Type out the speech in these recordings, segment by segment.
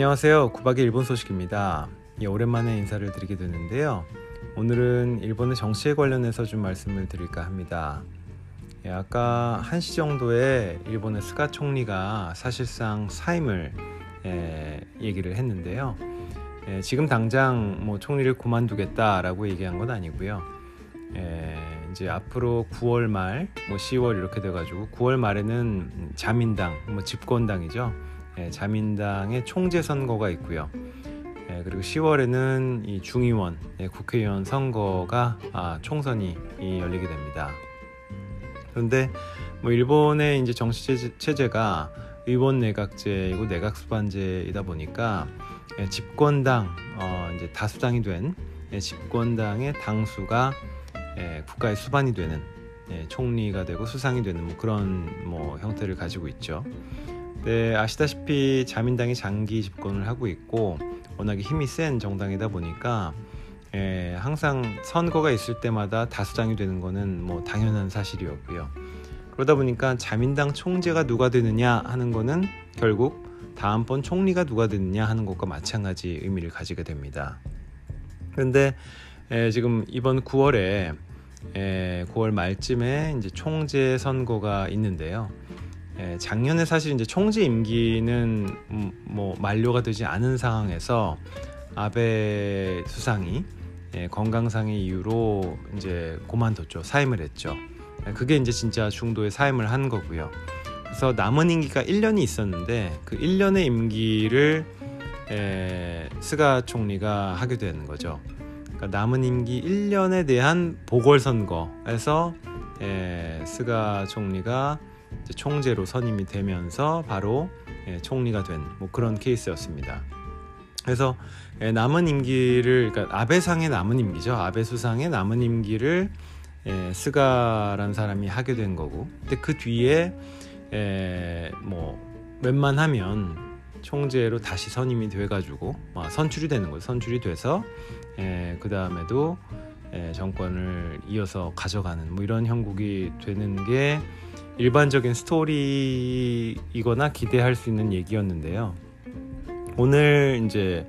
안녕하세요. 구박의 일본 소식입니다. 예, 오랜만에 인사를 드리게 되는데요. 오늘은 일본의 정치에 관련해서 좀 말씀을 드릴까 합니다. 예, 아까 1시 정도에 일본의 스가 총리가 사실상 사임을 예, 얘기를 했는데요. 예, 지금 당장 뭐 총리를 그만두겠다라고 얘기한 건 아니고요. 예, 이제 앞으로 9월 말, 뭐 10월 이렇게 돼가지고 9월 말에는 자민당, 뭐 집권당이죠. 예, 자민당의 총재 선거가 있고요. 예, 그리고 10월에는 이 중의원, 예, 국회의원 선거가 아, 총선이 열리게 됩니다. 그런데 뭐 일본의 이제 정치 체제가 의원 내각제이고 내각 수반제이다 보니까 예, 집권당 어, 이제 다수당이 된 예, 집권당의 당수가 예, 국가의 수반이 되는 예, 총리가 되고 수상이 되는 뭐 그런 뭐 형태를 가지고 있죠. 네, 아시다시피 자민당이 장기 집권을 하고 있고 워낙에 힘이 센 정당이다 보니까 예, 항상 선거가 있을 때마다 다수당이 되는 거는 뭐 당연한 사실이었고요. 그러다 보니까 자민당 총재가 누가 되느냐 하는 거는 결국 다음번 총리가 누가 되느냐 하는 것과 마찬가지 의미를 가지게 됩니다. 그런데 예, 지금 이번 9월에 예, 9월 말쯤에 이제 총재 선거가 있는데요. 예, 작년에 사실 이제 총재 임기는 음, 뭐 만료가 되지 않은 상황에서 아베 수상이 예, 건강상의 이유로 이제 고만뒀죠. 사임을 했죠. 예, 그게 이제 진짜 중도에 사임을 한 거고요. 그래서 남은 임기가 1년이 있었는데 그 1년의 임기를 에, 스가 총리가 하게 되는 거죠. 그러니까 남은 임기 1년에 대한 보궐선거에서 에, 스가 총리가 총재로 선임이 되면서 바로 예, 총리가 된 뭐 그런 케이스였습니다. 그래서 예, 남은 임기를 그러니까 아베상의 남은 임기죠. 아베 수상의 남은 임기를 예, 스가라는 사람이 하게 된 거고. 근데 그 뒤에 뭐 웬만하면 총재로 다시 선임이 돼가지고 선출이 되는 거죠. 선출이 돼서 그 다음에도 정권을 이어서 가져가는 뭐 이런 형국이 되는 게 일반적인 스토리이거나 기대할 수 있는 얘기였는데요. 오늘 이제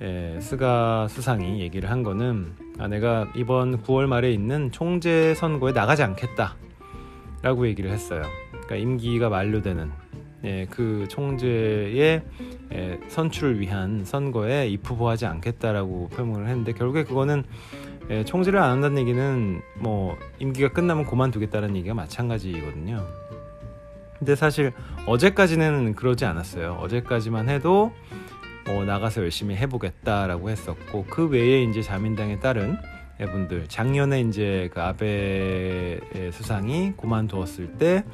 에, 스가 수상이 얘기를 한 거는 아, 내가 이번 9월 말에 있는 총재 선거에 나가지 않겠다라고 얘기를 했어요. 그러니까 임기가 만료되는 예, 그 총재의 예, 선출을 위한 선거에 입후보하지 않겠다라고 표명을 했는데 결국에 그거는 예, 총질을 안 한다는 얘기는 뭐 임기가 끝나면 그만두겠다는 얘기가 마찬가지거든요. 근데 사실 어제까지는 그러지 않았어요. 어제까지만 해도 뭐 나가서 열심히 해보겠다라고 했었고 그 외에 이제 자민당에 따른 분들 작년에 이제 그 아베 수상이 그만두었을 때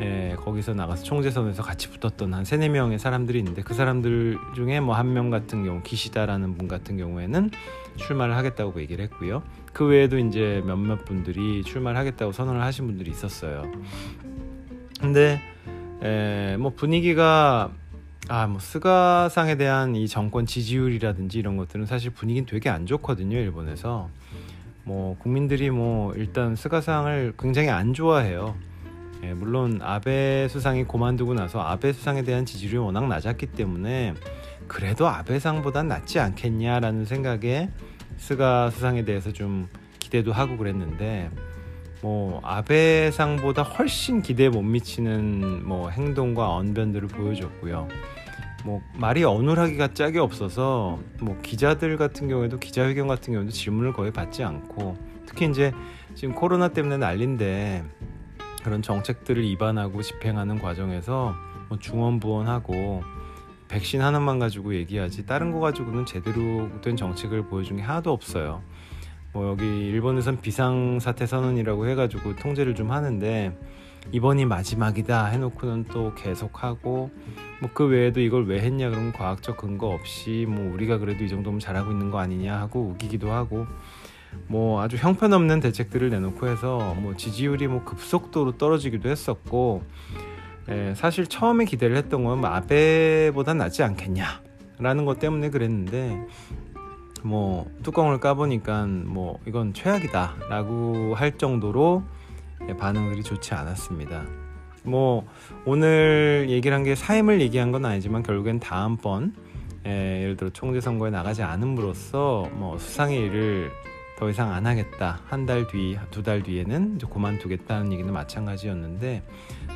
예, 거기서 나가서 총재선에서 같이 붙었던 한 세네 명의 사람들이 있는데 그 사람들 중에 뭐 한 명 같은 경우 기시다라는 분 같은 경우에는 출마를 하겠다고 얘기를 했고요. 그 외에도 이제 몇몇 분들이 출마를 하겠다고 선언을 하신 분들이 있었어요. 근데 에, 뭐 분위기가 아, 뭐 스가상에 대한 이 정권 지지율이라든지 이런 것들은 사실 분위기는 되게 안 좋거든요, 일본에서. 뭐 국민들이 뭐 일단 스가상을 굉장히 안 좋아해요. 예, 물론 아베 수상이 고만두고 나서 아베 수상에 대한 지지율이 워낙 낮았기 때문에 그래도 아베상보단 낫지 않겠냐라는 생각에 스가 수상에 대해서 좀 기대도 하고 그랬는데 뭐 아베상보다 훨씬 기대에 못 미치는 뭐 행동과 언변들을 보여줬고요. 뭐 말이 어눌하기가 짝이 없어서 뭐 기자들 같은 경우에도 기자회견 같은 경우도 질문을 거의 받지 않고 특히 이제 지금 코로나 때문에 난린데 그런 정책들을 입안하고 집행하는 과정에서 뭐 중원부원하고 백신 하나만 가지고 얘기하지 다른 거 가지고는 제대로 된 정책을 보여준 게 하나도 없어요. 뭐 여기 일본에선 비상사태 선언이라고 해가지고 통제를 좀 하는데 이번이 마지막이다 해놓고는 또 계속하고 뭐 그 외에도 이걸 왜 했냐 그러면 과학적 근거 없이 뭐 우리가 그래도 이 정도면 잘하고 있는 거 아니냐 하고 우기기도 하고 뭐 아주 형편없는 대책들을 내놓고 해서 뭐 지지율이 뭐 급속도로 떨어지기도 했었고 에, 사실 처음에 기대를 했던 건뭐 아베보다 낫지 않겠냐라는 것 때문에 그랬는데 뭐 뚜껑을 까보니까 뭐 이건 최악이다라고 할 정도로 반응들이 좋지 않았습니다. 뭐 오늘 얘기를 한 게 사임을 얘기한 건 아니지만 결국엔 다음번 에, 예를 들어 총재 선거에 나가지 않음으로써 뭐 수상의 일을 더 이상 안 하겠다. 한 달 뒤, 두 달 뒤에는 이제 그만두겠다는 얘기는 마찬가지였는데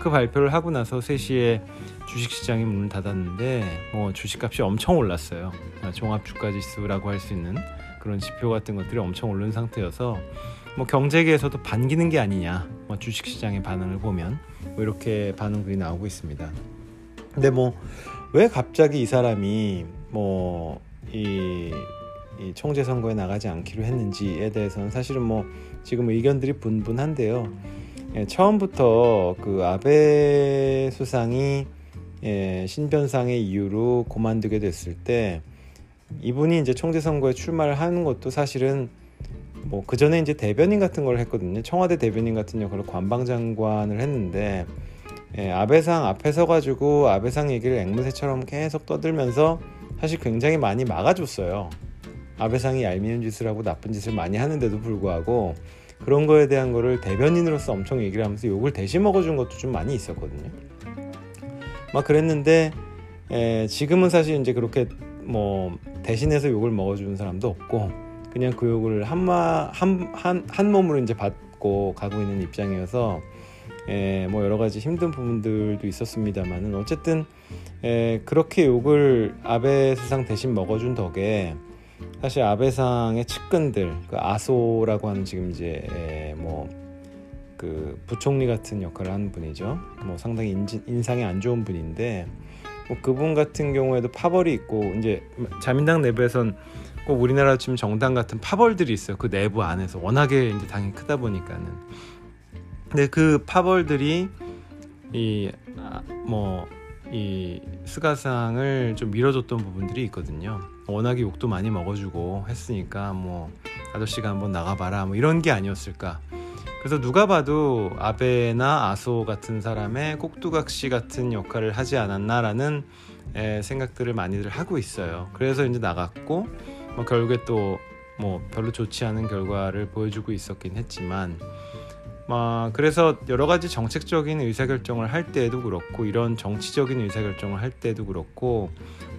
그 발표를 하고 나서 3시에 주식시장이 문을 닫았는데 뭐 주식값이 엄청 올랐어요. 종합주가지수라고 할 수 있는 그런 지표 같은 것들이 엄청 오른 상태여서 뭐 경제계에서도 반기는 게 아니냐. 뭐 주식시장의 반응을 보면 뭐 이렇게 반응들이 나오고 있습니다 근데 뭐 왜 갑자기 이 사람이 뭐이 이 총재 선거에 나가지 않기로 했는지에 대해서는 사실은 뭐 지금 의견들이 분분한데요. 예, 처음부터 그 아베 수상이 예, 신변상의 이유로 고만두게 됐을 때 이분이 이제 총재 선거에 출마를 하는 것도 사실은 뭐 그 전에 이제 대변인 같은 걸 했거든요. 청와대 대변인 같은 역할을 관방장관을 했는데 예, 아베상 앞에 서가지고 아베상 얘기를 앵무새처럼 계속 떠들면서 사실 굉장히 많이 막아줬어요. 아베상이 얄미운 짓을 하고 나쁜 짓을 많이 하는데도 불구하고 그런 거에 대한 거를 대변인으로서 엄청 얘기를 하면서 욕을 대신 먹어준 것도 좀 많이 있었거든요. 막 그랬는데 에, 지금은 사실 이제 그렇게 뭐 대신해서 욕을 먹어주는 사람도 없고 그냥 그 욕을 한마 한, 한, 한 몸으로 이제 받고 가고 있는 입장이어서 에, 뭐 여러 가지 힘든 부분들도 있었습니다만은 어쨌든 에, 그렇게 욕을 아베 수상 대신 먹어준 덕에 사실 아베상의 측근들 그 아소라고 하는 지금 이제 뭐그 부총리 같은 역할을 하는 분이죠. 뭐 상당히 인지, 인상이 안 좋은 분인데 뭐 그분 같은 경우에도 파벌이 있고 이제 자민당 내부에선 꼭 우리나라 지금 정당 같은 파벌들이 있어요. 그 내부 안에서 워낙에 이제 당이 크다 보니까는. 근데 그 파벌들이 이 뭐 이 스가상을 좀 밀어줬던 부분들이 있거든요. 워낙에 욕도 많이 먹어주고 했으니까 뭐 아저씨가 한번 나가봐라 뭐 이런 게 아니었을까. 그래서 누가 봐도 아베나 아소 같은 사람의 꼭두각시 같은 역할을 하지 않았나라는 에, 생각들을 많이들 하고 있어요. 그래서 이제 나갔고 뭐 결국에 또 뭐 별로 좋지 않은 결과를 보여주고 있었긴 했지만 아, 그래서 여러 가지 정책적인 의사결정을 할 때에도 그렇고 이런 정치적인 의사결정을 할 때도 그렇고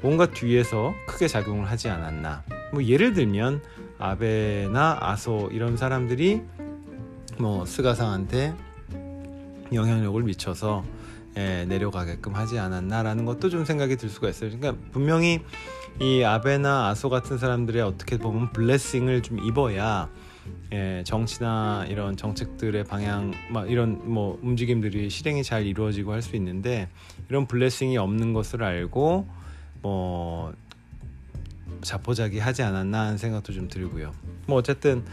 뭔가 뒤에서 크게 작용을 하지 않았나. 뭐 예를 들면 아베나 아소 이런 사람들이 뭐 스가상한테 영향력을 미쳐서 예, 내려가게끔 하지 않았나라는 것도 좀 생각이 들 수가 있어요. 그러니까 분명히 이 아베나 아소 같은 사람들의 어떻게 보면 블레싱을 좀 입어야 예, 정치나 이런 정책들의 방향, 막 이런 뭐 움직임들이 실행이 잘 이루어지고 할 수 있는데 이런 블레싱이 없는 것을 알고 뭐 자포자기 하지 않았나 하는 생각도 좀 들고요. 뭐 어쨌든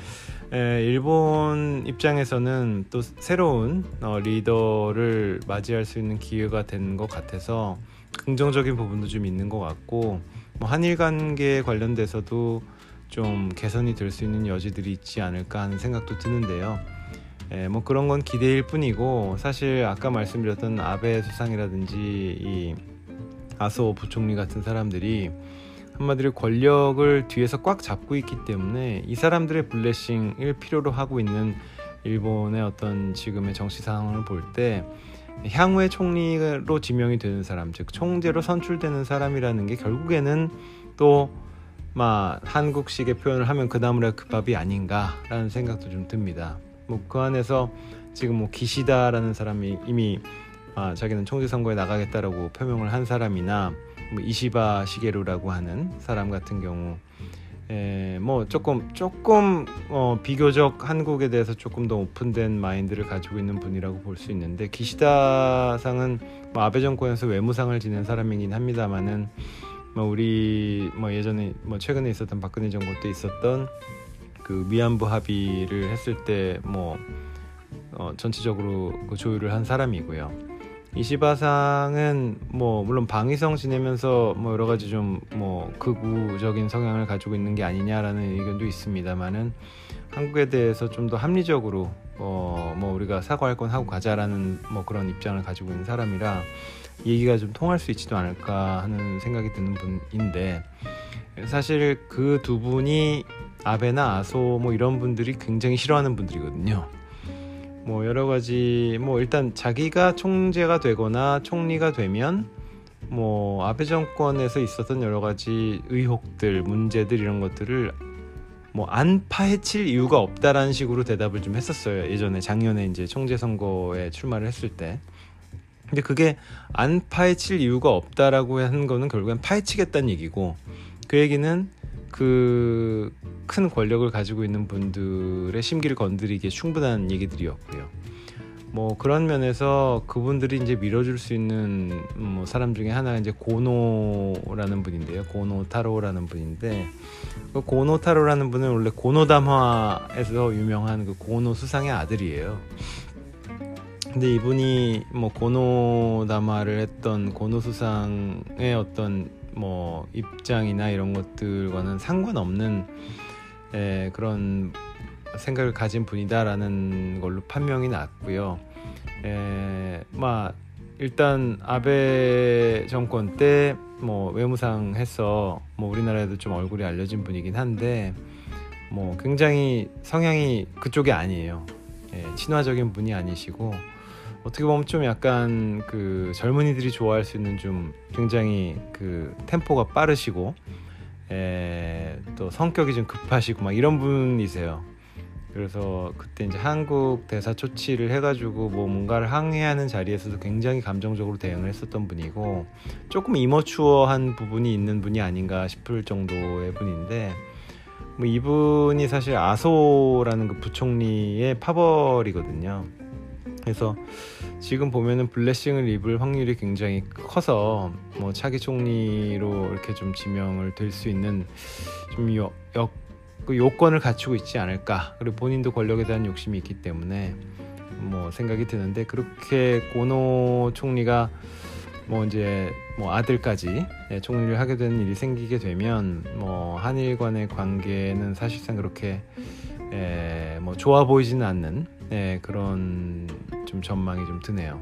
에, 일본 입장에서는 또 새로운 어, 리더를 맞이할 수 있는 기회가 된 것 같아서 긍정적인 부분도 좀 있는 것 같고 뭐 한일 관계 관련돼서도 좀 개선이 될 수 있는 여지들이 있지 않을까 하는 생각도 드는데요. 에, 뭐 그런 건 기대일 뿐이고 사실 아까 말씀드렸던 아베 수상이라든지 이 아소 부총리 같은 사람들이 한마디로 권력을 뒤에서 꽉 잡고 있기 때문에 이 사람들의 블레싱을 필요로 하고 있는 일본의 어떤 지금의 정치 상황을 볼 때 향후에 총리로 지명이 되는 사람, 즉 총재로 선출되는 사람이라는 게 결국에는 또 막 한국식의 표현을 하면 그 나무라 그 밥이 아닌가라는 생각도 좀 듭니다. 뭐 그 안에서 지금 뭐 기시다라는 사람이 이미 아, 자기는 총재 선거에 나가겠다라고 표명을 한 사람이나 뭐 이시바 시게루라고 하는 사람 같은 경우 에, 뭐 조금 조금 어, 비교적 한국에 대해서 조금 더 오픈된 마인드를 가지고 있는 분이라고 볼 수 있는데 기시다상은 뭐 아베 정권에서 외무상을 지낸 사람이긴 합니다만은 뭐 우리 뭐 예전에 뭐 최근에 있었던 박근혜 정부 때 있었던 그 위안부 합의를 했을 때뭐 어, 전체적으로 그 조율을 한 사람이고요. 이시바상은 뭐 물론 방위성 지내면서 뭐 여러 가지 좀 뭐 극우적인 성향을 가지고 있는 게 아니냐라는 의견도 있습니다만은 한국에 대해서 좀 더 합리적으로 어 뭐 우리가 사과할 건 하고 가자라는 뭐 그런 입장을 가지고 있는 사람이라 얘기가 좀 통할 수 있지도 않을까 하는 생각이 드는 분인데 사실 그 두 분이 아베나 아소 뭐 이런 분들이 굉장히 싫어하는 분들이거든요. 뭐 여러 가지 뭐 일단 자기가 총재가 되거나 총리가 되면 뭐 아베 정권에서 있었던 여러 가지 의혹들, 문제들 이런 것들을 뭐 안 파헤칠 이유가 없다라는 식으로 대답을 좀 했었어요. 예전에 작년에 이제 총재 선거에 출마를 했을 때. 근데 그게 안 파헤칠 이유가 없다라고 하는 거는 결국엔 파헤치겠다는 얘기고 그 얘기는 그 큰 권력을 가지고 있는 분들의 심기를 건드리기에 충분한 얘기들이었고요. 뭐 그런 면에서 그분들이 이제 밀어줄 수 있는 뭐 사람 중에 하나가 이제 고노라는 분인데요. 고노 타로라는 분인데 그 고노 타로라는 분은 원래 고노 담화에서 유명한 그 고노 수상의 아들이에요. 근데 이분이 뭐 고노 담화를 했던 고노 수상의 어떤 뭐 입장이나 이런 것들과는 상관없는 에, 그런 생각을 가진 분이다라는 걸로 판명이 났고요. 에, 뭐 일단 아베 정권 때 뭐 외무상 해서 뭐 우리나라에도 좀 얼굴이 알려진 분이긴 한데 뭐 굉장히 성향이 그쪽이 아니에요. 예, 친화적인 분이 아니시고 어떻게 보면 좀 약간 그 젊은이들이 좋아할 수 있는 좀 굉장히 그 템포가 빠르시고 에, 또 성격이 좀 급하시고 막 이런 분이세요. 그래서 그때 이제 한국 대사 초치를 해가지고 뭐 뭔가를 항의하는 자리에서도 굉장히 감정적으로 대응을 했었던 분이고 조금 이머추어한 부분이 있는 분이 아닌가 싶을 정도의 분인데 뭐 이분이 사실 아소라는 그 부총리의 파벌이거든요. 그래서 지금 보면은 블레싱을 입을 확률이 굉장히 커서 뭐 차기 총리로 이렇게 좀 지명을 될 수 있는 좀 역, 역, 그 요건을 갖추고 있지 않을까. 그리고 본인도 권력에 대한 욕심이 있기 때문에 뭐 생각이 드는데 그렇게 고노 총리가 뭐 이제 뭐 아들까지 네, 총리를 하게 되는 일이 생기게 되면 뭐 한일 간의 관계는 사실상 그렇게 에, 뭐 좋아 보이지는 않는 에, 그런 좀 전망이 좀 드네요.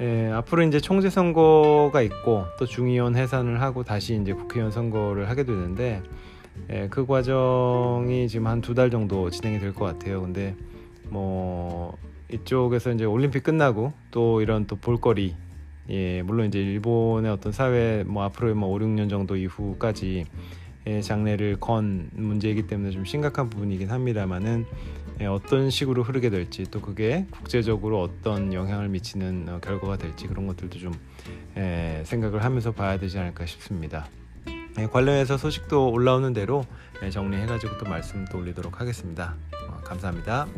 에, 앞으로 이제 총재 선거가 있고 또 중의원 해산을 하고 다시 이제 국회의원 선거를 하게 되는데 에, 그 과정이 지금 한 두 달 정도 진행이 될 것 같아요. 근데 뭐 이쪽에서 이제 올림픽 끝나고 또 이런 또 볼거리 예, 물론 이제 일본의 어떤 사회 뭐 앞으로 뭐 5, 6년 정도 이후까지 예, 장래를 건 문제이기 때문에 좀 심각한 부분이긴 합니다만은 예, 어떤 식으로 흐르게 될지 또 그게 국제적으로 어떤 영향을 미치는 어, 결과가 될지 그런 것들도 좀 예, 생각을 하면서 봐야 되지 않을까 싶습니다. 예, 관련해서 소식도 올라오는 대로 예, 정리해가지고 또 말씀 또 올리도록 하겠습니다. 어, 감사합니다.